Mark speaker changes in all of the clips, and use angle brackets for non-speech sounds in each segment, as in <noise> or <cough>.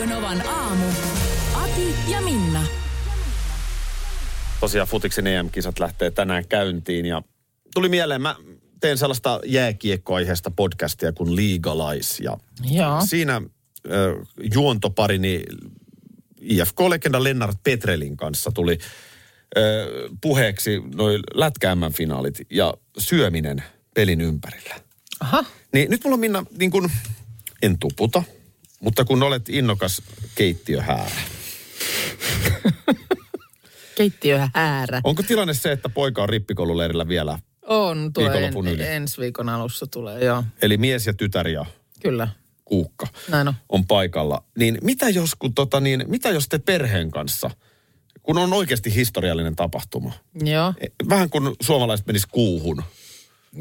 Speaker 1: Radio Novan aamu. Ati ja Minna.
Speaker 2: tosiaan futiksen EM-kisat lähtee tänään käyntiin ja tuli mieleen, mä teen sellaista jääkiekkoaiheesta podcastia kuin Legalize ja
Speaker 3: Joo.
Speaker 2: siinä äh, juontoparini IFK-legenda Lennart Petrelin kanssa tuli äh, puheeksi noin lätkäämän finaalit ja syöminen pelin ympärillä.
Speaker 3: Aha.
Speaker 2: Niin nyt mulla on Minna, niin kun, en tuputa, mutta kun olet innokas keittiöhäärä. <laughs>
Speaker 3: Keittiöhäärä.
Speaker 2: Onko tilanne se, että poika on rippikoululeirillä vielä
Speaker 3: On, tulee en,
Speaker 2: yli.
Speaker 3: ensi viikon alussa tulee, joo.
Speaker 2: Eli mies ja tytär ja
Speaker 3: Kyllä,
Speaker 2: kuukka
Speaker 3: näin on.
Speaker 2: on paikalla. Niin mitä jos, kun tota, niin, mitä jos te perheen kanssa, kun on oikeasti historiallinen tapahtuma,
Speaker 3: Joo,
Speaker 2: e, vähän kun suomalaiset menis kuuhun,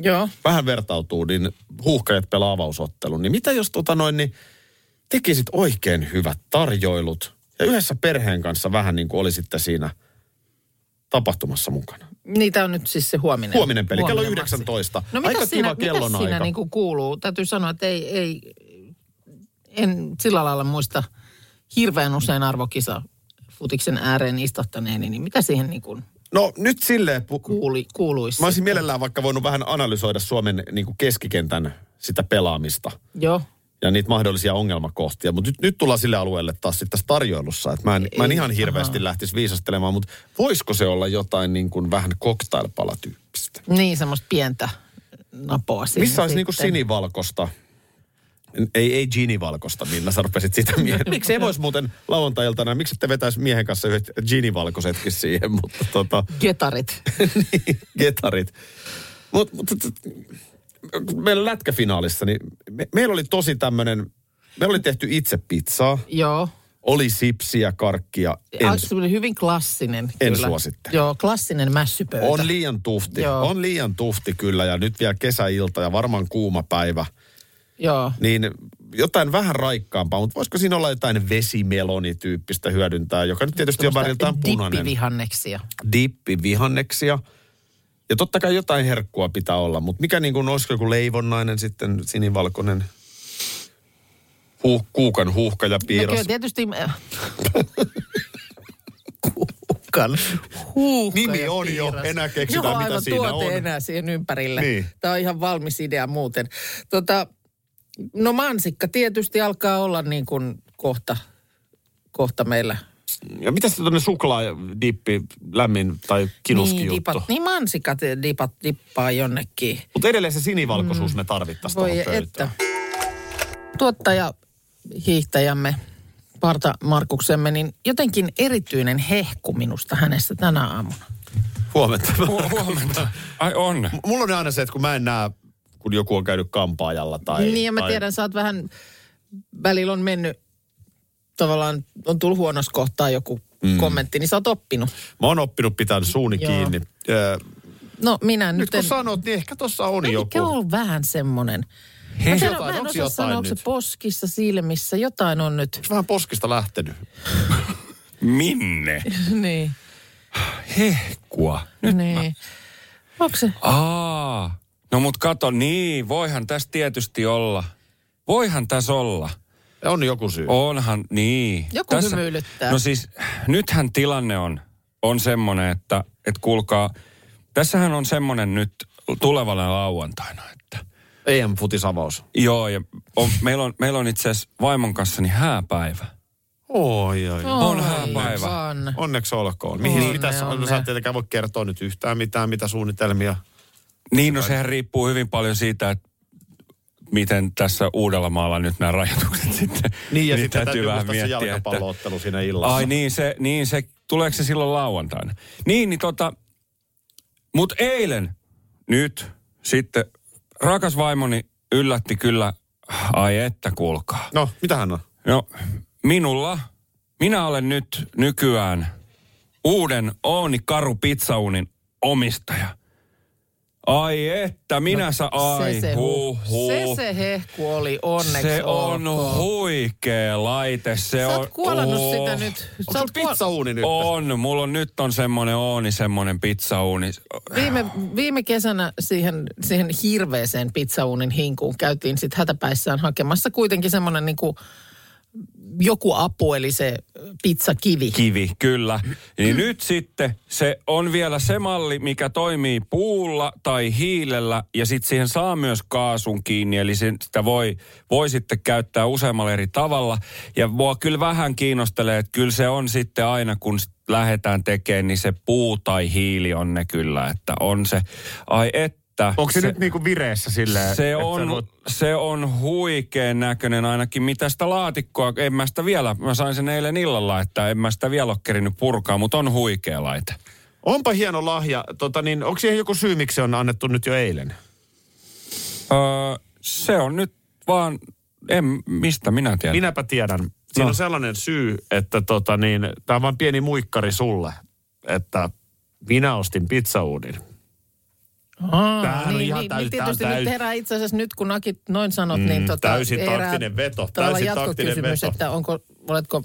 Speaker 3: joo.
Speaker 2: vähän vertautuu, niin huuhkajat pelaa avausottelun, niin mitä jos tota noin, niin tekisit oikein hyvät tarjoilut ja yhdessä perheen kanssa vähän niin kuin olisitte siinä tapahtumassa mukana.
Speaker 3: Niitä on nyt siis se huominen.
Speaker 2: Huominen peli, kello
Speaker 3: matsi.
Speaker 2: 19.
Speaker 3: No mitä
Speaker 2: Aika
Speaker 3: siinä,
Speaker 2: kiva
Speaker 3: mitä siinä niin kuin kuuluu? Täytyy sanoa, että ei, ei, en sillä lailla muista hirveän usein arvokisa futiksen ääreen istahtaneeni, niin mitä siihen niin kuin
Speaker 2: No nyt silleen, pu-
Speaker 3: kuuli, kuuluisi?
Speaker 2: Mä olisin mielellään vaikka voinut vähän analysoida Suomen niin kuin keskikentän sitä pelaamista
Speaker 3: Joo.
Speaker 2: Ja niitä mahdollisia ongelmakohtia. Mutta nyt, nyt tullaan sille alueelle taas sitten tässä tarjoilussa. Että mä, en, mä en ihan hirveästi
Speaker 3: aha.
Speaker 2: lähtisi viisastelemaan, mutta voisiko se olla jotain niin kuin vähän cocktailpalatyyppistä?
Speaker 3: Niin, semmoista pientä napoa siinä
Speaker 2: Missä olisi niin kuin sinivalkosta? Ei, ei ginivalkosta, Minna, sä rupesit sitä <laughs> miettimään. Miksi ei voisi muuten lauantai-iltana, miksi ette vetäisi miehen kanssa yhdet ginivalkoisetkin siihen, mutta tota...
Speaker 3: Getarit. <laughs>
Speaker 2: niin, getarit. Mutta mut, mut, meillä lätkäfinaalissa, niin me, meillä oli tosi tämmöinen, me oli tehty itse pizzaa,
Speaker 3: Joo.
Speaker 2: oli sipsiä, karkkia, en,
Speaker 3: En, se oli hyvin klassinen.
Speaker 2: en
Speaker 3: kyllä.
Speaker 2: suosittele.
Speaker 3: Joo, klassinen mässypöytä.
Speaker 2: on liian tufti,
Speaker 3: Joo.
Speaker 2: on liian tufti kyllä ja nyt vielä kesäilta ja varmaan kuuma päivä,
Speaker 3: Joo.
Speaker 2: niin jotain vähän raikkaampaa, mutta voisiko siinä olla jotain vesimelonityyppistä hyödyntää, joka nyt tietysti on väriltään punainen.
Speaker 3: Dippivihanneksia.
Speaker 2: dippivihanneksia. Ja totta kai jotain herkkua pitää olla, mutta mikä niin kuin, olisiko joku leivonnainen sitten sinivalkoinen huuh, kuukan huuhka ja
Speaker 3: No
Speaker 2: piirros.
Speaker 3: kyllä tietysti... äh, <laughs> Kuukan. Huuhka
Speaker 2: Nimi on jo, enää keksitään,
Speaker 3: Joo,
Speaker 2: mitä siinä on.
Speaker 3: enää siihen ympärille.
Speaker 2: Niin.
Speaker 3: Tämä on ihan valmis idea muuten. Tota, no mansikka tietysti alkaa olla niin kuin kohta, kohta meillä.
Speaker 2: Ja mitä sitten tuonne suklaa, dippi, lämmin tai kinuski
Speaker 3: niin,
Speaker 2: juttu?
Speaker 3: dipat, niin mansikat dipat, dippaa jonnekin.
Speaker 2: Mutta edelleen se sinivalkoisuus me tarvittaisiin
Speaker 3: Voi
Speaker 2: tuohon pöytään.
Speaker 3: että. Tuottaja, hiihtäjämme, Parta Markuksemme, niin jotenkin erityinen hehku minusta hänestä tänä aamuna.
Speaker 2: Huomenta.
Speaker 4: Huomenta. Ai on.
Speaker 2: Mulla on aina se, että kun mä en näe, kun joku on käynyt kampaajalla tai...
Speaker 3: niin ja mä
Speaker 2: tai,
Speaker 3: tiedän, sä oot vähän, välillä on mennyt, tavallaan on tullut huonossa kohtaa joku mm. kommentti, niin sä oot oppinut.
Speaker 2: Mä oon oppinut pitää suuni
Speaker 3: Joo.
Speaker 2: kiinni. Ö,
Speaker 3: No minä
Speaker 2: Nyt
Speaker 3: nyt,
Speaker 2: kun
Speaker 3: en...
Speaker 2: sanot, niin ehkä tossa on
Speaker 3: No,
Speaker 2: joku.
Speaker 3: mikä on vähän semmoinen.
Speaker 2: Hei,
Speaker 3: Mä,
Speaker 2: jotain,
Speaker 3: mä en
Speaker 2: onks
Speaker 3: osaa
Speaker 2: jotain
Speaker 3: sanoa, onko se
Speaker 2: nyt?
Speaker 3: poskissa, silmissä, jotain on nyt.
Speaker 2: Onko vähän poskista lähtenyt? <laughs>
Speaker 4: Minne? <laughs>
Speaker 3: niin,
Speaker 4: Hehkua. Nyt
Speaker 3: niin. Onko se?
Speaker 4: Aa. No mut kato, niin, voihan tässä tietysti olla. Voihan tässä olla.
Speaker 2: On joku syy.
Speaker 4: Onhan, niin.
Speaker 3: Joku hymyilyttää.
Speaker 4: No siis, nythän tilanne on, on semmoinen, että, että kuulkaa, tässähän on semmoinen nyt tulevana lauantaina, että
Speaker 2: EM-futisavaus.
Speaker 4: joo, ja on, meillä on, meillä on itse asiassa vaimon kanssa niin hääpäivä.
Speaker 2: Oi, oi.
Speaker 4: On
Speaker 3: Oi,
Speaker 4: hääpäivä.
Speaker 3: vaan.
Speaker 2: Onneksi olkoon. Mihin,
Speaker 3: Onne,
Speaker 2: mitäs,
Speaker 3: onne.
Speaker 2: no, sä et tietenkään voi kertoa nyt yhtään mitään, mitä suunnitelmia.
Speaker 4: Niin, no sehän riippuu hyvin paljon siitä, että miten tässä Uudellamaalla nyt nämä rajoitukset sitten.
Speaker 2: Niin, ja
Speaker 4: niin
Speaker 2: sitten täytyy muistaa se jalkapalloottelu siinä illassa.
Speaker 4: Ai niin se, niin se, tuleeko se silloin lauantaina? Niin, niin tota, mut eilen, nyt, sitten, rakas vaimoni yllätti kyllä, ai että kuulkaa.
Speaker 2: No, mitä hän on?
Speaker 4: No, minulla, minä olen nyt nykyään uuden Ooni Karu pizzaunin omistaja. Ai että, minä sa... Ai,
Speaker 3: se, se,
Speaker 4: huh, huh.
Speaker 3: se, se hehku oli onneksi
Speaker 4: Se on
Speaker 3: olkoon.
Speaker 4: huikea laite. Se
Speaker 3: Sä
Speaker 4: on,
Speaker 3: oot kuolannut
Speaker 4: oh.
Speaker 3: sitä nyt. Sä
Speaker 2: Onko
Speaker 3: oot
Speaker 2: se pizzauuni nyt?
Speaker 4: On, mulla on nyt on semmonen Ooni, semmonen pizzauuni.
Speaker 3: Viime, viime kesänä siihen, siihen hirveeseen pizzauunin hinkuun käytiin sitten hätäpäissään hakemassa kuitenkin semmoinen niin kuin joku apu, eli se pizzakivi.
Speaker 4: Kivi, kyllä. Niin nyt sitten se on vielä se malli, mikä toimii puulla tai hiilellä ja sitten siihen saa myös kaasun kiinni. Eli sitä voi, voi sitten käyttää useammalla eri tavalla. Ja mua kyllä vähän kiinnostelee, että kyllä se on sitten aina kun lähdetään tekemään, niin se puu tai hiili on ne kyllä. Että on se, ai että.
Speaker 2: Onko se, nyt niinku vireessä silleen?
Speaker 4: Se on,
Speaker 2: voit-
Speaker 4: se on huikean näköinen ainakin. Mitä sitä laatikkoa, en mä sitä vielä, mä sain sen eilen illalla, että en mä sitä vielä ole kerinyt purkaa, mutta on huikea laite.
Speaker 2: Onpa hieno lahja. Tota, niin, onko siihen joku syy, miksi se on annettu nyt jo eilen?
Speaker 4: Öö, se on nyt vaan, en, mistä minä tiedän.
Speaker 2: Minäpä tiedän. Siinä
Speaker 4: No.
Speaker 2: on sellainen syy, että tota, niin, tämä on vain pieni muikkari sulle, että minä ostin pizzauunin.
Speaker 3: Aa,
Speaker 2: Tämähän on
Speaker 3: niin,
Speaker 2: ihan
Speaker 3: niin,
Speaker 2: täys-
Speaker 3: niin
Speaker 2: on
Speaker 3: tietysti
Speaker 2: täys-
Speaker 3: nyt herää itse asiassa nyt, kun Akit noin sanot, niin
Speaker 2: Mm,
Speaker 3: tota,
Speaker 2: täysin
Speaker 3: herää
Speaker 2: taktinen veto, täysin taktinen
Speaker 3: jatkokysymys,
Speaker 2: veto.
Speaker 3: että onko, oletko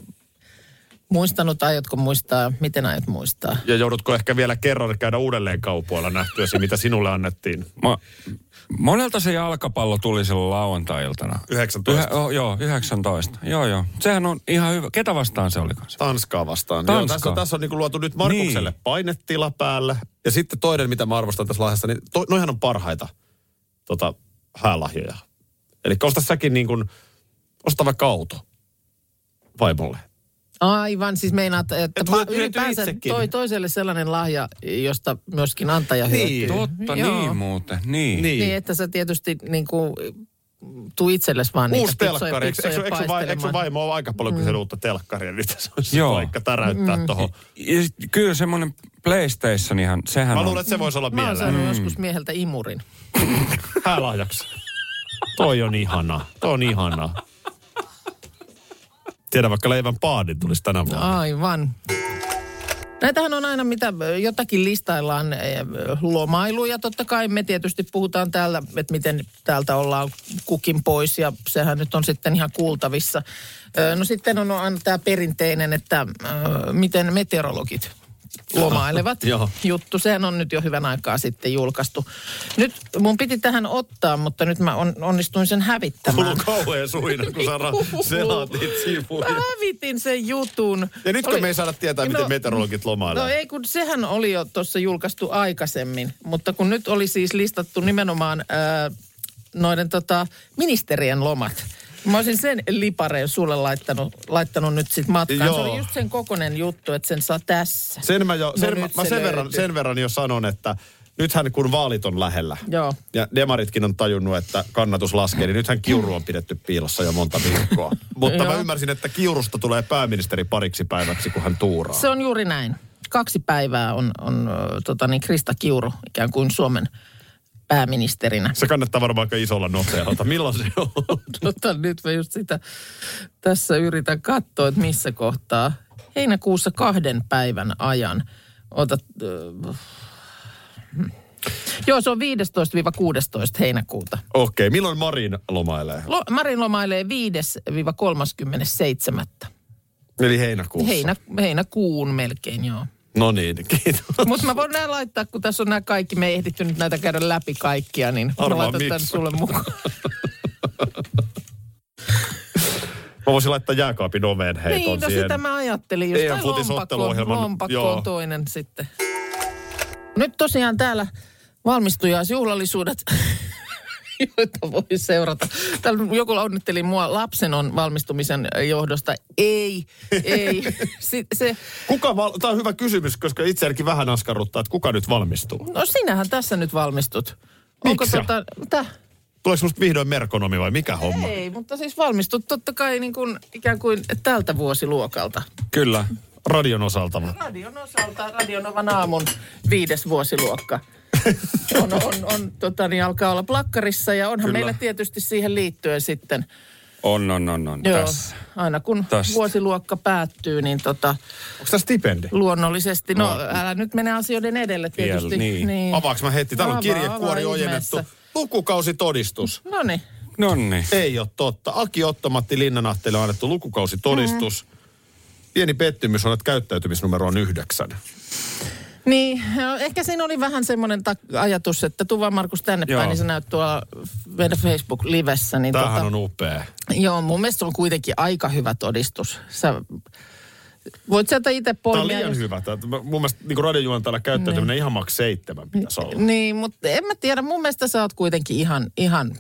Speaker 3: muistanut, aiotko muistaa, miten aiot muistaa?
Speaker 2: Ja joudutko ehkä vielä kerran käydä uudelleen kaupoilla nähtyäsi, mitä sinulle annettiin?
Speaker 4: Mä, monelta se jalkapallo tuli silloin lauantai-iltana.
Speaker 2: 19.
Speaker 4: Yhä, oh, joo, 19. Joo, joo. Sehän on ihan hyvä. Ketä vastaan se oli kanssa?
Speaker 2: Tanskaa vastaan.
Speaker 4: Tanskaa.
Speaker 2: Joo, tässä on, tässä on niin luotu nyt Markukselle
Speaker 4: Niin.
Speaker 2: painetila päälle. Ja sitten toinen, mitä mä arvostan tässä lahjassa, niin to, noihan on parhaita tota, häälahjoja. Eli osta säkin niin kuin, osta vaikka auto vaimolle.
Speaker 3: Aivan, siis meinaat, että
Speaker 2: Et
Speaker 3: ylipäänsä
Speaker 2: itsekin.
Speaker 3: toi, toiselle sellainen lahja, josta myöskin antaja hyötyy.
Speaker 2: Niin.
Speaker 4: Totta,
Speaker 3: Joo.
Speaker 4: niin muuten. Niin.
Speaker 2: Niin.
Speaker 3: Niin, että sä tietysti niin kuin, tuu itsellesi vaan
Speaker 2: Uusi
Speaker 3: niitä
Speaker 2: telkkari. Eikö, eikö, eikö, vai, eikö vaimo ole aika paljon kysynyt uutta telkkaria, niin tässä olisi
Speaker 4: Joo.
Speaker 2: paikka täräyttää mm. tuohon.
Speaker 4: Ja sit kyllä semmoinen PlayStationihan, sehän
Speaker 2: Mä
Speaker 4: on...
Speaker 2: luulen, että se voisi olla
Speaker 3: Mä oon
Speaker 2: mieleen.
Speaker 3: saanut joskus mieheltä imurin.
Speaker 2: Häälahjaksi. Toi on ihanaa. Toi on ihanaa. Tiedä vaikka leivän paadin tulisi tänä vuonna.
Speaker 3: Aivan. Näitähän on aina mitä jotakin listaillaan eh, lomailuja. Totta kai me tietysti puhutaan täällä, että miten täältä ollaan kukin pois ja sehän nyt on sitten ihan kuultavissa. Ö, No sitten on aina tämä perinteinen, että ö, miten meteorologit lomailevat
Speaker 2: Joo.
Speaker 3: juttu. Sehän on nyt jo hyvän aikaa sitten julkaistu. Nyt mun piti tähän ottaa, mutta nyt mä on, onnistuin sen hävittämään.
Speaker 2: Kuuluu kauhean suina, kun sä ra- selaat niitä sivuja.
Speaker 3: Mä hävitin sen jutun.
Speaker 2: Ja nytkö
Speaker 3: Oli-
Speaker 2: me ei saada tietää, miten meteorologit
Speaker 3: No
Speaker 2: lomailevat?
Speaker 3: ei, kun sehän oli jo tuossa julkaistu aikaisemmin, mutta kun nyt oli siis listattu nimenomaan ää, noiden tota, ministerien lomat. Mä olisin sen lipareen sulle laittanut, laittanut nyt sit matkaan.
Speaker 2: Joo.
Speaker 3: Se oli just sen kokonen juttu, että sen saa tässä.
Speaker 2: Sen mä, jo,
Speaker 3: No
Speaker 2: sen, mä,
Speaker 3: nyt
Speaker 2: mä
Speaker 3: se
Speaker 2: sen, verran, sen verran jo sanon, että nythän kun vaalit on lähellä,
Speaker 3: Joo.
Speaker 2: ja demaritkin on tajunnut, että kannatus laskee, niin nythän Kiuru on pidetty piilossa jo monta viikkoa. <laughs> Mutta mä ymmärsin, että Kiurusta tulee pääministeri pariksi päiväksi, kun hän tuuraa.
Speaker 3: Se on juuri näin. Kaksi päivää on, on tota niin, Krista Kiuru ikään kuin Suomen pääministerinä.
Speaker 2: Se kannattaa varmaan aika isolla nopealta. Milloin se on? <laughs>
Speaker 3: Tota, nyt mä just sitä tässä yritän katsoa, että missä kohtaa. Heinäkuussa kahden päivän ajan. Otat, äh. Joo, se on 15-16 heinäkuuta.
Speaker 2: Okei, milloin Marin lomailee?
Speaker 3: Lo, Marin lomailee 5-37.
Speaker 2: Eli heinäkuussa.
Speaker 3: Heinä, heinäkuun melkein, joo.
Speaker 2: No niin, kiitos.
Speaker 3: Mutta mä voin nämä laittaa, kun tässä on nämä kaikki, me ei ehditty nyt näitä käydä läpi kaikkia, niin mä
Speaker 2: Arvaa
Speaker 3: laitan
Speaker 2: miksi.
Speaker 3: tämän sulle mukaan.
Speaker 2: Mä voisin laittaa jääkaapin oveen heiton
Speaker 3: Niin, no
Speaker 2: siihen.
Speaker 3: sitä mä ajattelin. Just
Speaker 2: EM
Speaker 3: tai
Speaker 2: Futis
Speaker 3: lompakko,
Speaker 2: otteluohjelman-
Speaker 3: lompakko
Speaker 2: joo.
Speaker 3: on toinen sitten. Nyt tosiaan täällä valmistujaisjuhlallisuudet, joita voi seurata. Täällä joku onnitteli mua, lapsen on valmistumisen johdosta. Ei, ei. <laughs> Si- se,
Speaker 2: Kuka val- Tämä on hyvä kysymys, koska itseänikin vähän askarruttaa, että kuka nyt valmistuu.
Speaker 3: no sinähän tässä nyt valmistut. Onko
Speaker 2: Miksi?
Speaker 3: tota, mitä?
Speaker 2: Tuleeko musta vihdoin merkonomi vai mikä homma?
Speaker 3: Ei, mutta siis valmistut totta kai niin kuin, ikään kuin tältä vuosiluokalta.
Speaker 4: Kyllä.
Speaker 2: Radion osalta.
Speaker 3: Radion osalta Radionovan aamun viides vuosiluokka. <laughs> On, on, on tota, niin alkaa olla plakkarissa ja onhan
Speaker 2: Kyllä.
Speaker 3: meillä tietysti siihen liittyen sitten
Speaker 4: On, on, on, on.
Speaker 3: Joo,
Speaker 4: Tässä.
Speaker 3: aina kun
Speaker 4: Tästä.
Speaker 3: vuosiluokka päättyy, niin tota,
Speaker 2: Onko tämä stipendi?
Speaker 3: luonnollisesti, no, älä nyt mene asioiden edelle tietysti.
Speaker 4: Vielä, niin.
Speaker 2: Avaaks mä heti? Täällä on kirjekuori
Speaker 3: avaa
Speaker 2: ojennettu.
Speaker 3: ihmeessä.
Speaker 2: Lukukausitodistus.
Speaker 3: No niin.
Speaker 4: Nonni.
Speaker 2: Ei ole totta. Aki Ottomatti Linnanahtelle on annettu lukukausitodistus.
Speaker 3: Mm.
Speaker 2: Pieni pettymys on, että käyttäytymisnumero on yhdeksän.
Speaker 3: Niin, no, ehkä siinä oli vähän semmoinen ta- ajatus, että tuu vaan Markus tänne
Speaker 4: Joo.
Speaker 3: päin, niin sä näyt tuolla meidän Facebook-livessä. Niin
Speaker 2: Tämähän
Speaker 3: tota,
Speaker 2: on upea.
Speaker 3: Joo, mun mielestä se on kuitenkin aika hyvä todistus. Sä voit sieltä itse
Speaker 2: Tämä on
Speaker 3: poimia.
Speaker 2: liian hyvä. Tämä, mun mielestä niin radiojuontajalla käyttäytyminen ihan maks seitsemän pitäisi olla.
Speaker 3: Niin, mutta en mä tiedä. Mun mielestä sä oot kuitenkin ihan, ihan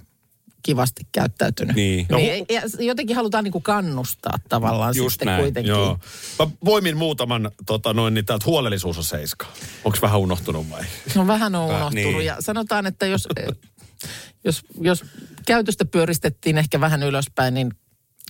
Speaker 3: kivasti käyttäytynyt.
Speaker 4: Niin.
Speaker 3: niin ja jotenkin halutaan niinku kannustaa tavallaan
Speaker 4: Just
Speaker 3: sitten
Speaker 4: näin,
Speaker 3: kuitenkin.
Speaker 2: Joo. Mä poimin muutaman tota, noin, niin täältä huolellisuus on seiska. Onko vähän unohtunut vai?
Speaker 3: On vähän on unohtunut.
Speaker 4: niin.
Speaker 3: Ja sanotaan, että jos, eh, jos, jos käytöstä pyöristettiin ehkä vähän ylöspäin, niin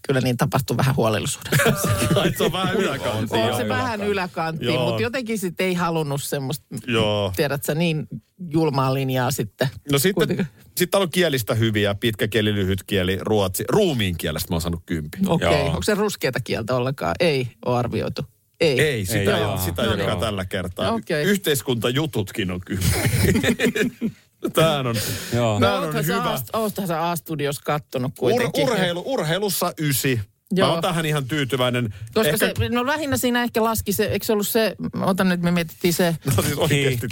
Speaker 3: kyllä niin tapahtui vähän huolellisuuden. <laughs>
Speaker 2: Se on vähän yläkantti.
Speaker 3: on se vähän yläkanttiin,
Speaker 2: Joo.
Speaker 3: mutta jotenkin sitten ei halunnut semmoista,
Speaker 2: Joo.
Speaker 3: tiedät sä, niin julmaa linjaa sitten.
Speaker 2: No sitten,
Speaker 3: Kuitenkin.
Speaker 2: sitten on kielistä hyviä, pitkä kieli, lyhyt kieli, ruotsi. Ruumiin kielestä mä oon saanut kympi.
Speaker 3: Okei, okay.
Speaker 4: Joo.
Speaker 3: onko se ruskeata kieltä ollenkaan? Ei ole arvioitu. Ei.
Speaker 2: Ei, sitä
Speaker 4: Ei, joo.
Speaker 2: sitä
Speaker 4: No
Speaker 2: ei
Speaker 4: niin.
Speaker 2: olekaan tällä kertaa.
Speaker 3: Okei.
Speaker 2: Yhteiskuntajututkin on kympi. <laughs> Tämähän on,
Speaker 4: Joo.
Speaker 2: tämähän
Speaker 3: No,
Speaker 2: on hyvä.
Speaker 3: Oothan sä A-studios kattonut
Speaker 2: Ur,
Speaker 3: kuitenkin.
Speaker 2: urheilu, urheilussa ysi. Mä
Speaker 3: Joo.
Speaker 2: oon tähän ihan tyytyväinen.
Speaker 3: Koska
Speaker 2: Ehkä,
Speaker 3: se, no lähinnä siinä ehkä laski se, eikö se ollut se, otan nyt, me mietittiin se
Speaker 2: No siis oikeasti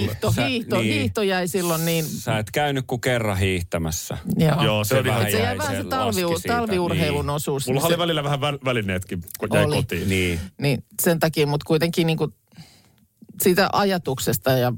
Speaker 3: hiihto,
Speaker 4: Sä-
Speaker 3: hiihto,
Speaker 4: niin.
Speaker 3: hiihto jäi silloin niin,
Speaker 4: Sä et käynyt kuin kerran hiihtämässä.
Speaker 3: joo.
Speaker 2: Joo, se,
Speaker 4: Se
Speaker 2: on ihan...
Speaker 4: vähän
Speaker 3: Se jäi
Speaker 4: jäi
Speaker 3: vähän se
Speaker 4: se
Speaker 3: talvi, talviurheilun
Speaker 4: niin.
Speaker 3: osuus.
Speaker 2: Mulla
Speaker 3: niin
Speaker 2: oli
Speaker 3: se-
Speaker 2: välillä vähän vä- välineetkin, kun jäi
Speaker 3: Oli.
Speaker 2: kotiin.
Speaker 4: Niin.
Speaker 3: Niin sen takia, mutta kuitenkin niin kuin siitä ajatuksesta ja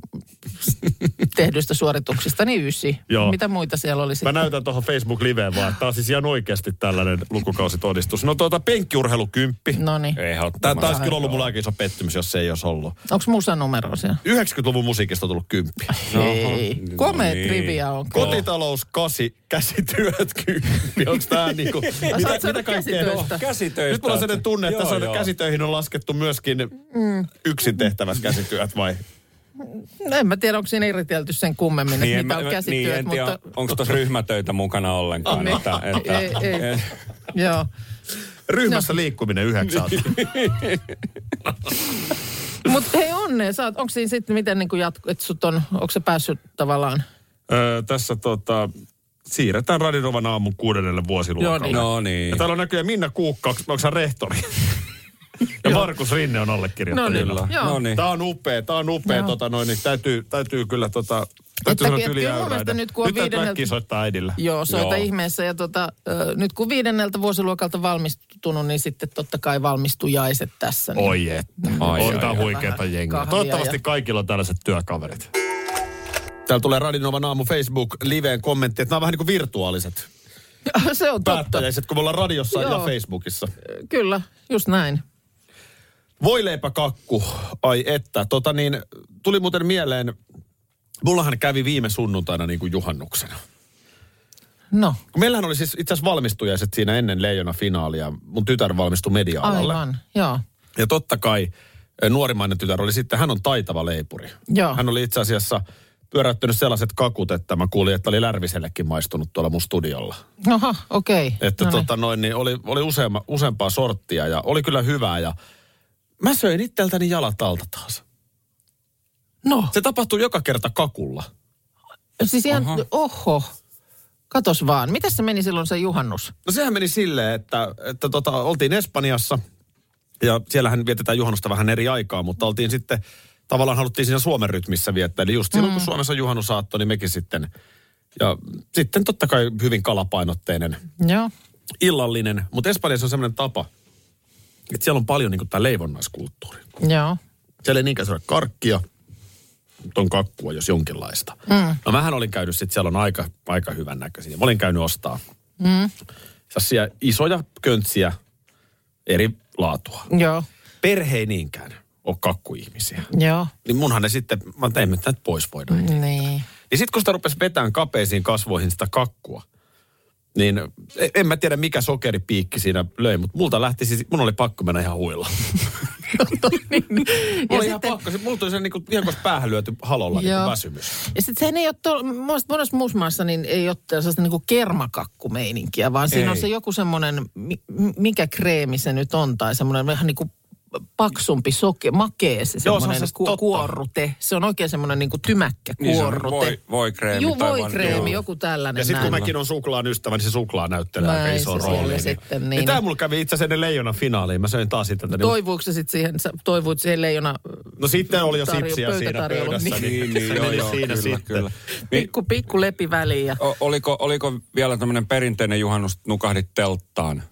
Speaker 3: <laughs> tehdyistä suorituksista, niin ysi.
Speaker 2: Joo.
Speaker 3: Mitä muita siellä oli
Speaker 2: Mä
Speaker 3: sitten?
Speaker 2: näytän tuohon Facebook-liveen vaan, että tää on siis ihan oikeasti tällainen lukukausitodistus. No tuota, penkkiurheilu kymppi.
Speaker 3: No niin.
Speaker 2: Tämä
Speaker 4: Ehdottomasti.
Speaker 2: taisi kyllä ollut mulla aika iso pettymys, jos se ei olisi ollut.
Speaker 3: Onko musanumero siellä?
Speaker 2: 90-luvun musiikista on tullut kymppi.
Speaker 3: Ei. Komea
Speaker 4: niin.
Speaker 3: trivia on.
Speaker 2: Kotitalous kasi, käsityöt kymppi. Onko tää <laughs> niinku... mitä, mitä kaikkea?
Speaker 3: käsitöistä?
Speaker 4: Käsitöistä.
Speaker 2: Nyt mulla on sellainen tunne, että
Speaker 4: Joo, joo.
Speaker 2: käsitöihin on laskettu myöskin mm. yksin tehtävät käsityöt vai?
Speaker 3: No en mä tiedä, onko siinä eritelty sen kummemmin,
Speaker 4: Niin,
Speaker 3: että
Speaker 4: en
Speaker 3: mitä
Speaker 4: mä-
Speaker 3: on
Speaker 4: niin,
Speaker 3: käsityöt,
Speaker 4: en tiedä,
Speaker 3: mutta...
Speaker 4: onko tuossa ryhmätöitä mukana ollenkaan.
Speaker 3: Niin.
Speaker 4: että, että,
Speaker 3: Ei, ei. Joo.
Speaker 2: Ryhmässä liikkuminen yhdeksän. <laughs>
Speaker 3: Mutta hei onnea, sä oot, onko siinä sitten miten niin jatku, että sut on, onko se päässyt tavallaan?
Speaker 2: Öö, tässä tota, siirretään Radinovan aamun kuudennelle vuosiluokalle.
Speaker 3: Joo,
Speaker 4: No niin.
Speaker 2: Ja täällä on näköjään Minna Kuukka, onko hän rehtori? Ja Markus Rinne on allekirjoittanut.
Speaker 3: No niin,
Speaker 4: Kyllä.
Speaker 3: joo.
Speaker 4: No niin.
Speaker 2: Tämä on upea, tämä on upea,
Speaker 3: Joo.
Speaker 2: tota noin, niin täytyy, täytyy kyllä tota, täytyy
Speaker 3: Että
Speaker 2: sanoa
Speaker 3: kyllä- kyllä mun mielestä nyt, kun on
Speaker 2: nyt täytyy
Speaker 3: viidenneltä-
Speaker 2: äkkiä soittaa äidillä.
Speaker 3: Joo, soita
Speaker 4: Joo.
Speaker 3: ihmeessä. Ja tota, ö, nyt kun viidenneltä vuosiluokalta valmistunut, niin sitten totta kai valmistujaiset tässä. Niin.
Speaker 2: Oi että.
Speaker 4: Ai,
Speaker 2: on huikeeta
Speaker 3: Vähän
Speaker 2: jengiä. Toivottavasti
Speaker 3: ja-
Speaker 2: kaikilla on tällaiset työkaverit. Täällä tulee Radinovan aamu Facebook-liveen kommentti, että nämä on vähän niin kuin virtuaaliset <laughs>
Speaker 3: se on totta.
Speaker 2: päättäjäiset, kun me ollaan radiossa ja
Speaker 3: Joo.
Speaker 2: Facebookissa.
Speaker 3: Kyllä, just näin.
Speaker 2: Voileipäkakku, ai että. Tota niin, tuli muuten mieleen, mullahan kävi viime sunnuntaina niin kuin juhannuksena.
Speaker 3: No,
Speaker 2: Kun meillähän oli siis itse asiassa valmistujaiset siinä ennen Leijona finaalia. Mun tytär valmistui media-alalle.
Speaker 3: aivan. Joo.
Speaker 2: Ja totta kai eh, nuorimmainen tytär oli sitten, hän on taitava leipuri.
Speaker 3: Joo.
Speaker 2: Hän oli itse asiassa pyöräyttänyt sellaiset kakut, että mä kuulin, että oli Lärvisellekin maistunut tuolla mun studiolla.
Speaker 3: Oha, okei. Okay.
Speaker 2: Että no tota noin, niin oli, oli useamma, useampaa sorttia ja oli kyllä hyvää ja mä söin itseltäni jalat alta taas.
Speaker 3: No,
Speaker 2: Se tapahtui joka kerta kakulla.
Speaker 3: siis ihan, oho. Katos vaan. Miten se meni silloin se juhannus?
Speaker 2: No sehän meni silleen, että, että tota, oltiin Espanjassa ja siellähän vietetään juhannusta vähän eri aikaa, mutta oltiin sitten, tavallaan haluttiin siinä Suomen rytmissä viettää. Eli just silloin, kun Suomessa on juhannusaatto, niin mekin sitten, ja sitten totta kai hyvin kalapainotteinen
Speaker 3: Joo.
Speaker 2: illallinen, mutta Espanjassa on semmoinen tapa, että siellä on paljon niin tämä leivonnaiskulttuuri.
Speaker 3: Joo.
Speaker 2: Siellä ei niinkään syödä karkkia, mutta on kakkua, jos jonkinlaista. Mm. No mähän olin käynyt sitten, siellä on aika, aika hyvän näköisiä. Mä olin käynyt ostaa mm. isoja köntsiä eri laatua.
Speaker 3: Joo.
Speaker 2: Perhe ei niinkään ole kakkuihmisiä.
Speaker 3: Joo.
Speaker 2: Niin munhan ne sitten, mä tein että pois voidaan.
Speaker 3: Niin.
Speaker 2: Niin sitten kun sitä rupesi vetään kapeisiin kasvoihin sitä kakkua, niin en mä tiedä mikä sokeripiikki siinä löi, mutta multa lähti siis, mun oli pakko mennä ihan huilla. <laughs>
Speaker 3: niin.
Speaker 2: Mulla oli ihan pakko. Mulla tuli se niinku ihan kuin päähän lyöty halolla niin väsymys.
Speaker 3: Ja sitten sehän ei ole, to, monessa, muussa maassa niin ei ole sellaista niin kermakakkumeininkiä, vaan siinä
Speaker 2: Ei.
Speaker 3: on se joku semmoinen, mi- mikä kreemi se nyt on, tai semmoinen vähän niin kuin paksumpi, soke, makee se
Speaker 2: Joo, se on
Speaker 3: semmoinen
Speaker 2: se
Speaker 3: ku,
Speaker 2: totta.
Speaker 3: kuorrute. Se on oikein semmoinen niin kuin tymäkkä
Speaker 4: Niin se on
Speaker 3: kuorrute.
Speaker 4: voi- voikreemi
Speaker 3: Juu, voikreemi,
Speaker 4: joo.
Speaker 3: joku tällainen.
Speaker 2: Ja sitten kun mäkin on suklaan ystävä, niin se suklaa näyttelee aika iso rooli.
Speaker 3: sitten,
Speaker 2: niin.
Speaker 3: niin.
Speaker 2: Ja tämä mulla kävi itse asiassa ennen leijonan finaaliin. Mä söin taas sitä. Niin
Speaker 3: Toivuuko se sitten siihen, sä toivuit siihen leijona
Speaker 2: No sitten oli jo
Speaker 3: tarjo-
Speaker 2: sipsiä siinä pöydässä.
Speaker 3: niin.
Speaker 2: Niin, niin, <laughs>
Speaker 4: Niin, joo, joo,
Speaker 2: siinä
Speaker 4: kyllä,
Speaker 2: sitten.
Speaker 4: kyllä. Niin, <laughs>
Speaker 3: pikku, pikku lepi väliin ja
Speaker 4: o- oliko, oliko vielä tämmöinen perinteinen juhannus, nukahdit telttaan?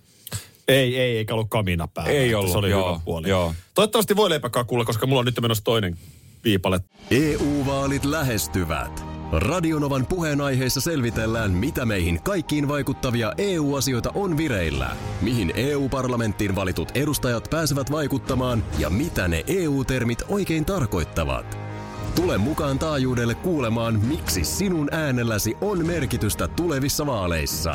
Speaker 2: Ei, ei, eikä ollut kamina päällä.
Speaker 4: Ei ollut,
Speaker 2: Se oli
Speaker 4: joo,
Speaker 2: hyvä puoli.
Speaker 4: joo.
Speaker 2: Toivottavasti voi leipäkakulla, koska mulla on nyt menossa toinen viipale.
Speaker 5: EU-vaalit lähestyvät. Radionovan puheenaiheessa selvitellään, mitä meihin kaikkiin vaikuttavia EU-asioita on vireillä, mihin EU-parlamenttiin valitut edustajat pääsevät vaikuttamaan ja mitä ne EU-termit oikein tarkoittavat. Tule mukaan taajuudelle kuulemaan, miksi sinun äänelläsi on merkitystä tulevissa vaaleissa.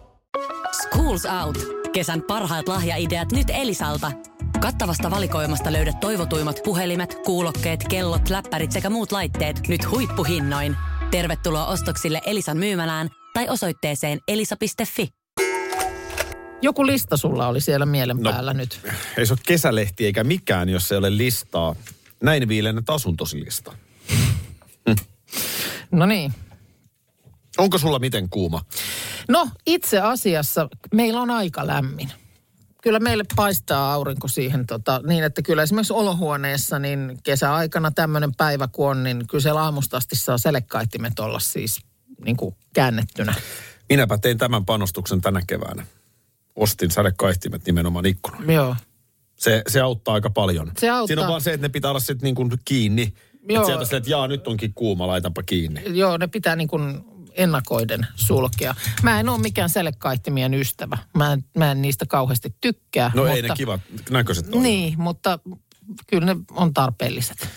Speaker 6: Schools Out. Kesän parhaat lahjaideat nyt Elisalta. Kattavasta valikoimasta löydät toivotuimmat puhelimet, kuulokkeet, kellot, läppärit sekä muut laitteet nyt huippuhinnoin. Tervetuloa ostoksille Elisan myymälään tai osoitteeseen elisa.fi.
Speaker 3: joku lista sulla oli siellä mielen
Speaker 2: No.
Speaker 3: päällä nyt.
Speaker 2: Ei se ole kesälehti eikä mikään, jos ei ole listaa. Näin viilenet asuntosilista.
Speaker 3: No niin.
Speaker 2: Onko sulla miten kuuma?
Speaker 3: No itse asiassa meillä on aika lämmin. Kyllä meille paistaa aurinko siihen tota, niin, että kyllä esimerkiksi olohuoneessa niin kesäaikana tämmöinen päivä kun on, niin kyllä siellä aamusta asti saa selekkaittimet olla siis niin kuin käännettynä.
Speaker 2: Minäpä tein tämän panostuksen tänä keväänä. Ostin sadekaihtimet nimenomaan ikkunoihin.
Speaker 3: Joo.
Speaker 2: Se, se auttaa aika paljon.
Speaker 3: Se auttaa.
Speaker 2: Siinä on vaan se, että ne pitää olla sitten niin kuin kiinni. Että
Speaker 3: Joo.
Speaker 2: sieltä silleen, että jaa, nyt onkin kuuma, laitanpa kiinni.
Speaker 3: Joo, ne pitää niin kuin ennakoiden sulkea. Mä en ole mikään selekkaittimien ystävä. Mä en, mä en niistä kauheasti tykkää.
Speaker 2: No
Speaker 3: mutta,
Speaker 2: ei ne kivat näköiset ole.
Speaker 3: Niin, mutta kyllä ne on tarpeelliset.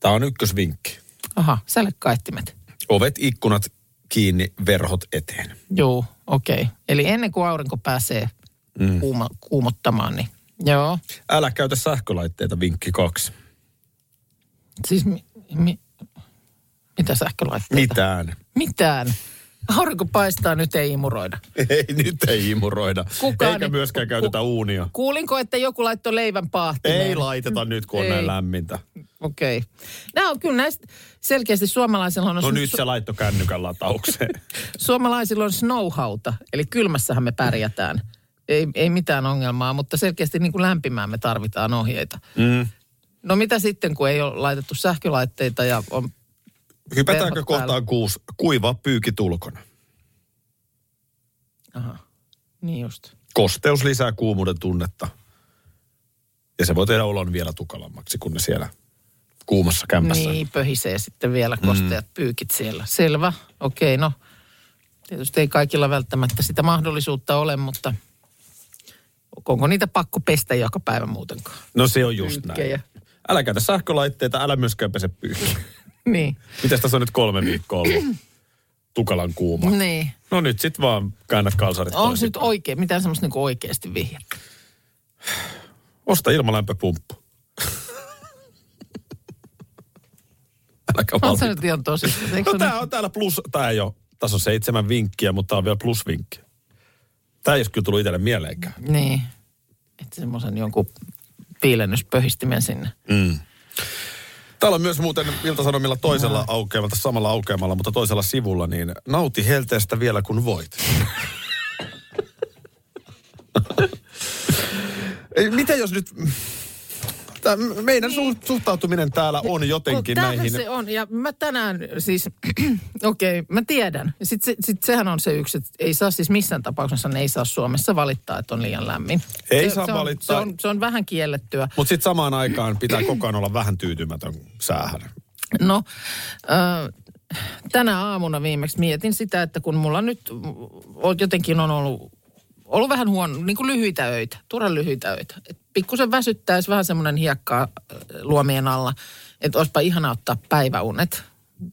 Speaker 2: Tämä on ykkösvinkki.
Speaker 3: Aha, selekkaittimet.
Speaker 2: Ovet, ikkunat kiinni, verhot eteen.
Speaker 3: Joo, okei. Okay. Eli ennen kuin aurinko pääsee mm. kuuma, kuumottamaan, niin joo.
Speaker 2: Älä käytä sähkölaitteita, vinkki kaksi.
Speaker 3: Siis mi, mi, mitä sähkölaitteita?
Speaker 2: Mitään.
Speaker 3: Mitään. Aurinko paistaa, nyt ei imuroida.
Speaker 2: Ei, nyt ei imuroida.
Speaker 3: Kukaan
Speaker 2: Eikä
Speaker 3: ei-
Speaker 2: myöskään
Speaker 3: ku-
Speaker 2: käytetä uunia.
Speaker 3: Kuulinko, että joku laittoi leivän paahtimeen?
Speaker 2: Ei laiteta nyt, kun on
Speaker 3: Ei.
Speaker 2: näin lämmintä.
Speaker 3: Okei. Okay. Nämä on kyllä näistä selkeästi suomalaisilla on...
Speaker 2: No nyt se laitto kännykän lataukseen. <laughs>
Speaker 3: Suomalaisilla on snowhauta, eli kylmässähän me pärjätään. Ei, ei mitään ongelmaa, mutta selkeästi niin kuin lämpimään me tarvitaan ohjeita.
Speaker 2: Mm.
Speaker 3: No mitä sitten, kun ei ole laitettu sähkölaitteita ja on...
Speaker 2: Hypätäänkö kohtaan kuusi? Kuiva pyykit ulkona.
Speaker 3: Aha, niin just.
Speaker 2: Kosteus lisää kuumuuden tunnetta. Ja se voi tehdä olon vielä tukalammaksi, kun ne siellä kuumassa kämpässä.
Speaker 3: Niin, pöhisee sitten vielä kosteat mm. pyykit siellä. Selvä, okei, no tietysti ei kaikilla välttämättä sitä mahdollisuutta ole, mutta onko niitä pakko pestä joka päivä muutenkaan?
Speaker 2: No se on just
Speaker 3: Pyykkejä.
Speaker 2: näin. Älä käytä sähkölaitteita, älä myöskään pese pyykkiä.
Speaker 3: Niin,
Speaker 2: Mitäs tässä on nyt kolme viikkoa ollut? Tukalan kuuma.
Speaker 3: niin.
Speaker 2: No nyt sit vaan käännät kalsarit
Speaker 3: Onko nyt oikein, mitään semmoista niin oikeasti vihjettä?
Speaker 2: Osta ilmalämpöpumppu. Äläkä
Speaker 3: On se nyt ihan. Eikö
Speaker 2: No tää on täällä plus, tää ei ole, tässä on seitsemän vinkkiä, mutta tää on vielä plusvinkki. Tää ei olisi kyllä tullut itselle mieleenkään.
Speaker 3: Niin, että semmoisen jonkun piilennyspöhistimen sinne.
Speaker 2: Mm. Täällä on myös muuten Ilta-Sanomilla toisella aukeamalla, samalla aukeamalla, mutta toisella sivulla, niin nauti helteestä vielä kun voit. <laughs> Mitä jos nyt... Tää, meidän niin. suhtautuminen täällä on jotenkin
Speaker 3: Kun
Speaker 2: näihin.
Speaker 3: se on. Ja mä tänään siis, <clears throat> okei, okay, mä tiedän. Sitten se, sit sehän on se yksi, että ei saa siis missään tapauksessa, ne ei saa Suomessa valittaa, että on liian lämmin.
Speaker 2: Ei
Speaker 3: se,
Speaker 2: saa
Speaker 3: se on,
Speaker 2: valittaa.
Speaker 3: Se on, se on vähän kiellettyä.
Speaker 2: Mutta sitten samaan aikaan pitää koko ajan olla vähän tyytymätön säähän.
Speaker 3: No, äh, tänä aamuna viimeksi mietin sitä, että kun mulla nyt on jotenkin on ollut, ollut vähän huono, niin kuin lyhyitä öitä, turhan lyhyitä öitä. Et pikkusen väsyttäisi vähän semmoinen hiekkaa äh, luomien alla, että olisipa ihana ottaa päiväunet,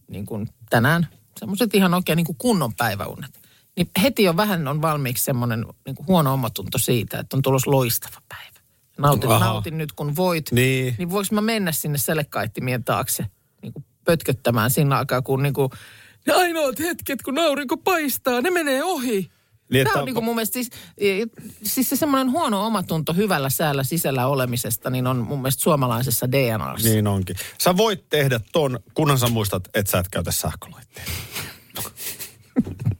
Speaker 3: niin kuin tänään, semmoiset ihan oikein niin kuin kunnon päiväunet. Niin heti jo vähän on valmiiksi semmoinen niin kuin huono omatunto siitä, että on tulossa loistava päivä. Nautin,
Speaker 2: Aha.
Speaker 3: nautin nyt kun voit.
Speaker 2: Niin.
Speaker 3: Niin voiko mä mennä sinne selekaittimien taakse niin kuin pötköttämään siinä aikaa, kun niin kuin, ne ainoat hetket, kun aurinko paistaa, ne menee ohi.
Speaker 2: Niin,
Speaker 3: Tämä on niin kuin mun mielestä siis, siis se semmoinen huono omatunto hyvällä säällä sisällä olemisesta, niin on mun mielestä suomalaisessa DNAssa.
Speaker 2: Niin onkin. Sä voit tehdä ton, kunhan sä muistat, että sä et käytä sähkölaitteita. <laughs>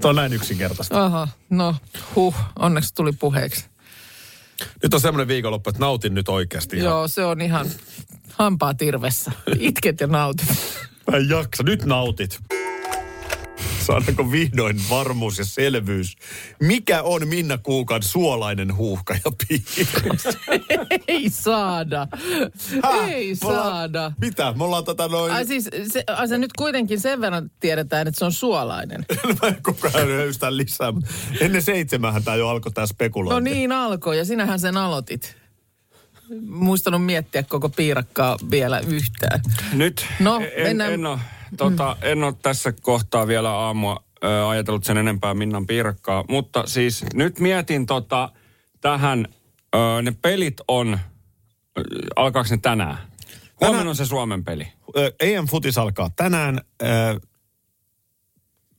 Speaker 2: Tuo on näin yksinkertaista.
Speaker 3: Aha, no huh, onneksi tuli puheeksi.
Speaker 2: Nyt on semmoinen viikonloppu, että nautin nyt oikeasti. ihan.
Speaker 3: Joo, se on ihan hampaa tirvessä. Itket ja nautit.
Speaker 2: Mä en jaksa. Nyt nautit. Saadaanko vihdoin varmuus ja selvyys? Mikä on Minna Kuukan suolainen huuhka ja piirros? <laughs>
Speaker 3: Ei saada. Ei
Speaker 2: Me ollaan-
Speaker 3: saada.
Speaker 2: Mitä? Me ollaan tätä noin...
Speaker 3: Ai siis, se, ai se nyt kuitenkin sen verran tiedetään, että se on suolainen. <laughs>
Speaker 2: Mä en koko ajan lisää. mutta Ennen seitsemähän tämä jo alkoi tämä spekulointi.
Speaker 3: No niin alkoi ja sinähän sen aloitit. Muistanut miettiä koko piirakkaa vielä yhtään.
Speaker 4: Nyt
Speaker 3: No,
Speaker 4: en,
Speaker 3: mennään-
Speaker 4: en, ole, tota, en ole tässä kohtaa vielä aamua ö, ajatellut sen enempää Minnan piirakkaa. Mutta siis nyt mietin tota, tähän, ö, ne pelit on, ö, alkaako ne tänään? Huomenna on se Suomen peli.
Speaker 2: Ö, EM Futis alkaa tänään. Ö,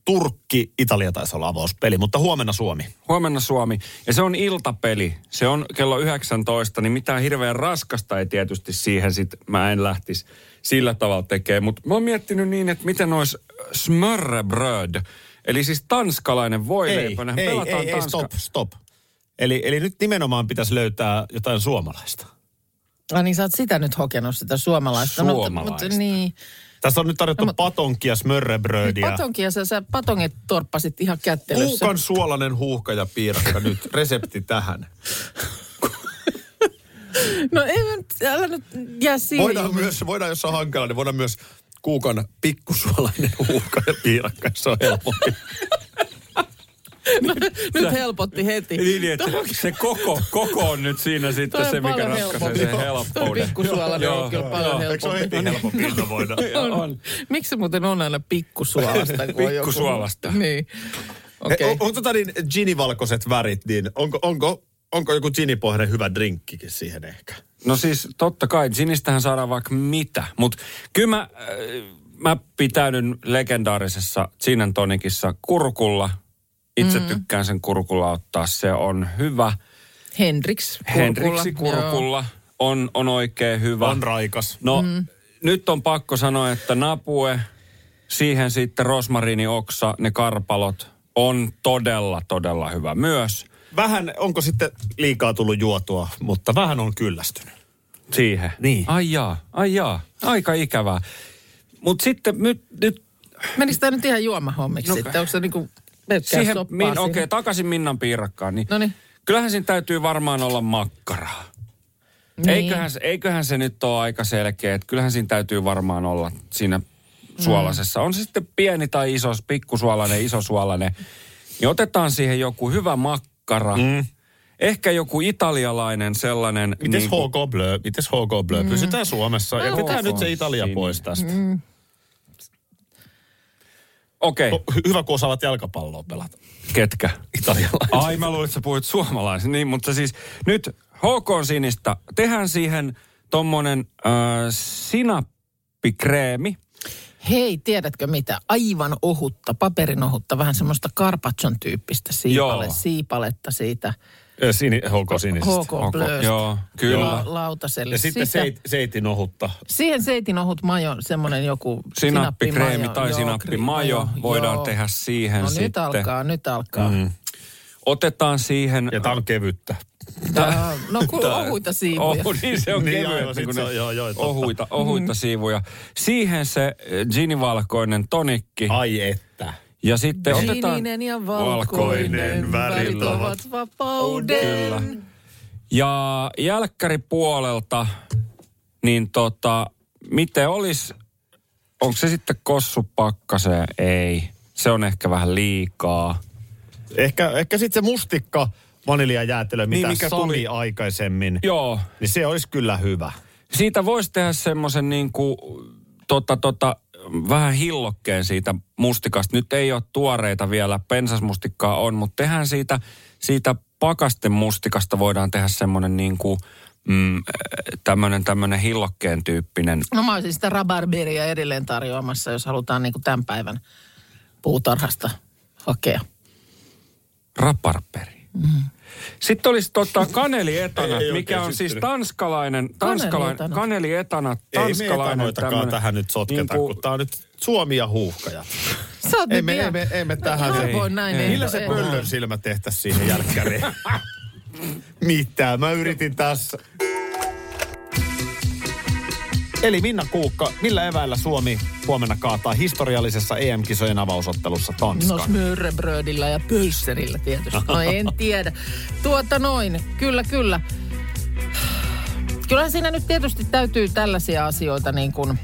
Speaker 2: Turkki, Italia taisi olla avauspeli, mutta huomenna Suomi.
Speaker 4: Huomenna Suomi. Ja se on iltapeli. Se on kello 19, niin mitään hirveän raskasta ei tietysti siihen sit mä en lähtisi sillä tavalla tekemään. Mutta mä oon miettinyt niin, että miten olisi smörrebröd. Eli siis tanskalainen voileipä.
Speaker 2: Ei,
Speaker 4: pelataan
Speaker 2: ei, ei,
Speaker 4: Tanska-
Speaker 2: stop, stop. Eli, eli nyt nimenomaan pitäisi löytää jotain suomalaista.
Speaker 3: Ah niin sä oot sitä nyt hokenut, sitä suomalaista. No, mutta-
Speaker 4: Suomalaista.
Speaker 3: mutta, niin.
Speaker 2: Tässä on nyt tarjottu
Speaker 3: No, mutta-
Speaker 2: patonkia, smörrebrödiä.
Speaker 3: Patonkia sä, sä patonget torppasit ihan kättelyssä.
Speaker 2: Kuukan suolainen huuhka ja piirakka nyt. Resepti tähän.
Speaker 3: No ei mä nyt, älä nyt jää siihen.
Speaker 2: Voidaan myös, voidaan jos on hankala, niin voidaan myös kuukan pikkusuolainen huuhka ja piirakka, jos on helpompi. <laughs>
Speaker 3: Nyt helpotti heti.
Speaker 4: Niin, niin, että se koko, koko on nyt siinä sitten se, mikä ratkaisee
Speaker 3: helpompi.
Speaker 4: sen
Speaker 3: Toi
Speaker 4: helppouden.
Speaker 3: pikkusuolainen on
Speaker 4: Joo,
Speaker 3: kyllä paljon
Speaker 2: Eikö se ole heti
Speaker 3: helpompi.
Speaker 2: helpompi innovoida? <laughs>
Speaker 3: On. on. Miksi se muuten on aina pikkusuolasta?
Speaker 4: Pikkusuolasta.
Speaker 3: Niin.
Speaker 2: Okei.
Speaker 3: Okei.
Speaker 2: On, on tota niin ginivalkoiset värit, niin onko, onko, onko joku ginipohjainen hyvä drinkkikin siihen ehkä?
Speaker 4: No siis totta kai, ginistähän saadaan vaikka mitä. Mutta kyllä mä, äh, mä pitäydyn legendaarisessa gin and tonicissa kurkulla. Itse mm. tykkään sen kurkulla ottaa. Se on hyvä.
Speaker 3: Hendrix kurkulla.
Speaker 4: Henriksi kurkulla on, on oikein hyvä.
Speaker 2: On raikas.
Speaker 4: No mm. nyt on pakko sanoa, että napue, siihen sitten rosmariinioksa, ne karpalot on todella, todella hyvä myös
Speaker 2: Vähän, onko sitten liikaa tullut juotua, mutta vähän on kyllästynyt.
Speaker 4: siihen.
Speaker 2: Niin.
Speaker 4: Ai jaa, ai jaa. Aika ikävää. Mutta sitten nyt, nyt
Speaker 3: Menikö tämä nyt ihan juomahommiksi
Speaker 4: No,
Speaker 3: sitten? Onko se niinku pelkkää
Speaker 4: siihen,
Speaker 3: soppaa
Speaker 4: min,
Speaker 3: siinä?
Speaker 4: okei, okay, takaisin Minnan piirakkaan. Niin
Speaker 3: Noniin.
Speaker 4: Kyllähän siinä täytyy varmaan olla makkaraa.
Speaker 3: Niin.
Speaker 4: Eiköhän, se- eiköhän se nyt ole aika selkeä, että kyllähän siinä täytyy varmaan olla siinä suolasessa. On se sitten pieni tai iso, pikkusuolainen, isosuolainen. Niin otetaan siihen joku hyvä makkara. Mm. Ehkä joku italialainen sellainen.
Speaker 2: Mites
Speaker 4: niin kuin-
Speaker 2: HK Blö? Mites HK Blö? Pysytään Suomessa. Ja
Speaker 4: No,
Speaker 2: nyt se Italia
Speaker 4: Sinne.
Speaker 2: pois tästä.
Speaker 4: Okei,
Speaker 2: O, hy- hyvä, kun osaavat jalkapalloa pelata.
Speaker 4: ketkä?
Speaker 2: Italialaiset.
Speaker 4: Ai mä luulin, että sä puhuit suomalaisen. Niin, mutta siis nyt HK Sinistä. Tehdään siihen tommonen äh, sinappikreemi.
Speaker 3: Hei, tiedätkö mitä? Aivan ohutta, paperin ohutta, vähän semmoista karpatson tyyppistä siipale,
Speaker 4: Joo.
Speaker 3: siipaletta siitä
Speaker 2: Sini, HK Sinisistä.
Speaker 3: HK Blöstä.
Speaker 4: Joo, kyllä.
Speaker 3: La, lautaselle.
Speaker 2: Ja sitten
Speaker 3: Sitä-
Speaker 2: seit, seitin ohutta.
Speaker 3: Siihen seitin ohut majo, semmoinen joku
Speaker 4: Sinappikreemi
Speaker 3: sinappimajo.
Speaker 4: tai
Speaker 3: Joo,
Speaker 4: sinappimajo
Speaker 3: kri-
Speaker 4: voidaan
Speaker 3: joo.
Speaker 4: tehdä siihen
Speaker 3: No
Speaker 4: sitten.
Speaker 3: nyt alkaa, nyt alkaa. Mm.
Speaker 4: Otetaan siihen,
Speaker 2: Ja tää on kevyttä.
Speaker 3: Tää, no kun ohuita siivuja.
Speaker 4: Oh, niin se on
Speaker 2: Niin, aivan,
Speaker 4: kevyet, niin
Speaker 2: se
Speaker 4: kuin
Speaker 2: on- joo, joo, totta.
Speaker 4: ohuita, ohuita siivuja. Siihen se eh, ginivalkoinen tonikki.
Speaker 2: Ai että.
Speaker 4: Ja sitten otetaan...
Speaker 3: Sininen ja valkoinen, värit ovat vapauden.
Speaker 4: Kyllä. Ja jälkkäripuolelta, niin tota, miten olisi, onko se sitten kossu pakkaseen? Ei. Se on ehkä vähän liikaa.
Speaker 2: Ehkä, ehkä sitten se mustikka vaniljajäätelö, mitä
Speaker 4: Niin, mikä
Speaker 2: Sami
Speaker 4: tuli-
Speaker 2: aikaisemmin,
Speaker 4: Joo.
Speaker 2: niin se olisi kyllä hyvä.
Speaker 4: Siitä voisi tehdä semmoisen niin kuin, tota, tota, vähän hillokkeen siitä mustikasta. Nyt ei ole tuoreita vielä, pensasmustikkaa on, mutta tehdään siitä, siitä pakasten mustikasta voidaan tehdä semmoinen niin kuin, mm, tämmöinen, tämmöinen hillokkeen tyyppinen.
Speaker 3: No mä olisin sitä rabarberia edelleen tarjoamassa, jos halutaan niin kuin tämän päivän puutarhasta hakea.
Speaker 4: Raparperi. Sitten olisi tota kanelietanat,
Speaker 2: Ei
Speaker 4: mikä
Speaker 2: oikein
Speaker 4: on siis
Speaker 2: syttynyt.
Speaker 4: tanskalainen, tanskalainen
Speaker 3: Kanelietanat.
Speaker 4: kanelietanat,
Speaker 2: Ei me
Speaker 4: tanskalainen
Speaker 2: tähän nyt sotketa, niin kun tää on nyt Suomi ja huuhkajat. <laughs>
Speaker 3: Sä oot
Speaker 2: Ei me, ei me, ei me tähän.
Speaker 3: Harvoin
Speaker 4: Ei,
Speaker 3: näin.
Speaker 4: ei.
Speaker 2: Millä se
Speaker 3: ei-
Speaker 2: pöllön silmä tehtäisiin siihen jälkkäriin? <laughs> Mitä? Mä yritin tässä. Eli Minna Kuukka, millä eväillä Suomi huomenna kaataa historiallisessa EM-kisojen avausottelussa
Speaker 3: No
Speaker 2: Tanskan?
Speaker 3: smörrebrödillä ja pölsserillä tietysti. No en tiedä. Tuota noin, kyllä kyllä. Kyllähän siinä nyt tietysti täytyy tällaisia asioita niin kuin...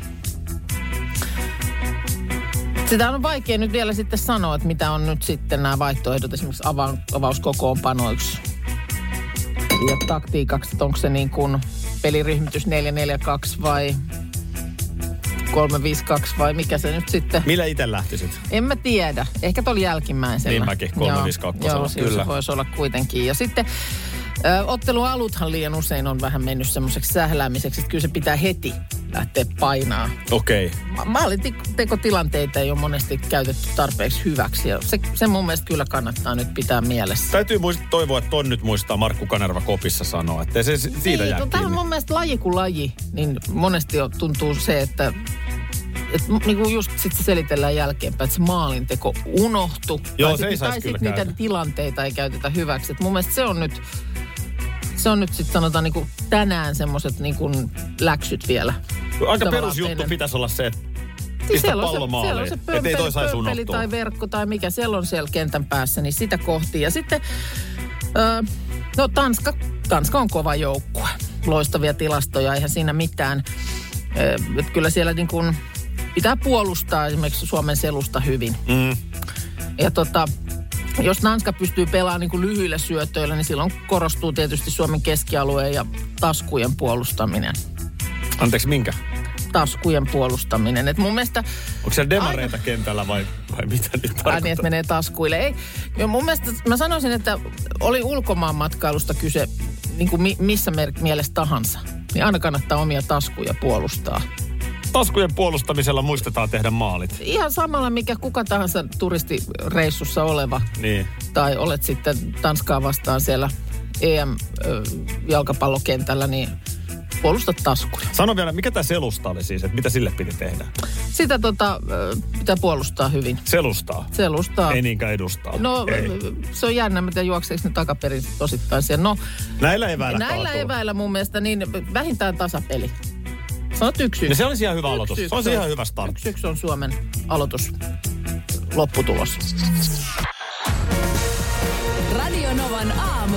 Speaker 3: Sitä on vaikea nyt vielä sitten sanoa, että mitä on nyt sitten nämä vaihtoehdot esimerkiksi ava- avauskokoonpanoiksi ja taktiikaksi, että onko se niin kuin peliryhmitys 442 vai 352 vai mikä se nyt sitten
Speaker 2: Millä itse lähtisit?
Speaker 3: en mä tiedä. Ehkä tuolla jälkimmäisellä.
Speaker 2: Niin mäkin, 352
Speaker 3: Joo, joo kyllä.
Speaker 2: kyllä.
Speaker 3: se voisi olla kuitenkin. Ja sitten ö, ottelualuthan liian usein on vähän mennyt semmoiseksi sähläämiseksi, että kyllä se pitää heti lähteä painaa.
Speaker 2: Okei. Okay.
Speaker 3: Ma- Maalintekotilanteita ei ole monesti käytetty tarpeeksi hyväksi. Ja se, se mun mielestä kyllä kannattaa nyt pitää mielessä.
Speaker 2: Täytyy muist- toivoa, että ton nyt muistaa Markku Kanerva kopissa sanoa, että se si- siitä
Speaker 3: niin,
Speaker 2: jää
Speaker 3: no, tämä on mun mielestä laji kuin laji, niin monesti jo tuntuu se, että et, niin kuin just sit se selitellään jälkeenpäin, että se maalinteko unohtu.
Speaker 2: Joo,
Speaker 3: tai
Speaker 2: se ei
Speaker 3: sit,
Speaker 2: saisi
Speaker 3: tai sit niitä
Speaker 2: käydä.
Speaker 3: tilanteita ei käytetä hyväksi. Et mun mielestä se on nyt, se on nyt sitten sanotaan niin kuin tänään semmoiset niin kuin läksyt vielä.
Speaker 2: Aika perusjuttu pitäisi olla se, että
Speaker 3: Siis
Speaker 2: pistä
Speaker 3: siellä on se- siellä on se
Speaker 2: maaliin. Että ei toi saisi
Speaker 3: pömpeli tai verkko tai mikä siellä on siellä kentän päässä, niin sitä kohti. Ja sitten, ö, no Tanska, Tanska on kova joukkue. Loistavia tilastoja, eihän siinä mitään. Ö, et kyllä siellä niin kuin pitää puolustaa esimerkiksi Suomen selusta hyvin.
Speaker 2: Mm.
Speaker 3: Ja tota, jos Tanska pystyy pelaamaan niin kuin lyhyillä syötöillä, niin silloin korostuu tietysti Suomen keskialueen ja taskujen puolustaminen.
Speaker 2: Anteeksi, minkä?
Speaker 3: Taskujen puolustaminen. Et mun mielestä
Speaker 2: Onko siellä demareita kentällä vai, vai mitä nyt tarkoittaa?
Speaker 3: että menee taskuille. Ei, jo mun mielestä mä sanoisin, että oli ulkomaan matkailusta kyse niin kuin mi, missä mer- mielessä tahansa. Niin aina kannattaa omia taskuja puolustaa.
Speaker 2: Taskujen puolustamisella muistetaan tehdä maalit.
Speaker 3: Ihan samalla, mikä kuka tahansa turistireissussa oleva.
Speaker 2: Niin.
Speaker 3: Tai olet sitten Tanskaa vastaan siellä EM-jalkapallokentällä, niin puolusta taskuja.
Speaker 2: Sano vielä, mikä tämä selusta oli siis, että mitä sille piti tehdä?
Speaker 3: Sitä tota, pitää puolustaa hyvin.
Speaker 2: Selustaa.
Speaker 3: Selustaa.
Speaker 2: Ei niinkään edustaa.
Speaker 3: No,
Speaker 2: Ei.
Speaker 3: se on jännä, mitä juokseeko ne takaperin osittain siellä. No,
Speaker 2: Näillä eväillä
Speaker 3: Näillä
Speaker 2: kaatuu.
Speaker 3: eväillä mun mielestä niin vähintään tasapeli. Sanot yksi yksi.
Speaker 2: se olisi ihan hyvä aloitus.
Speaker 3: Yksi,
Speaker 2: Se olisi
Speaker 3: yksi
Speaker 2: ihan
Speaker 3: on-
Speaker 2: hyvä start.
Speaker 3: Yksi yksi on Suomen aloitus lopputulos.
Speaker 1: Radio Novan aamu.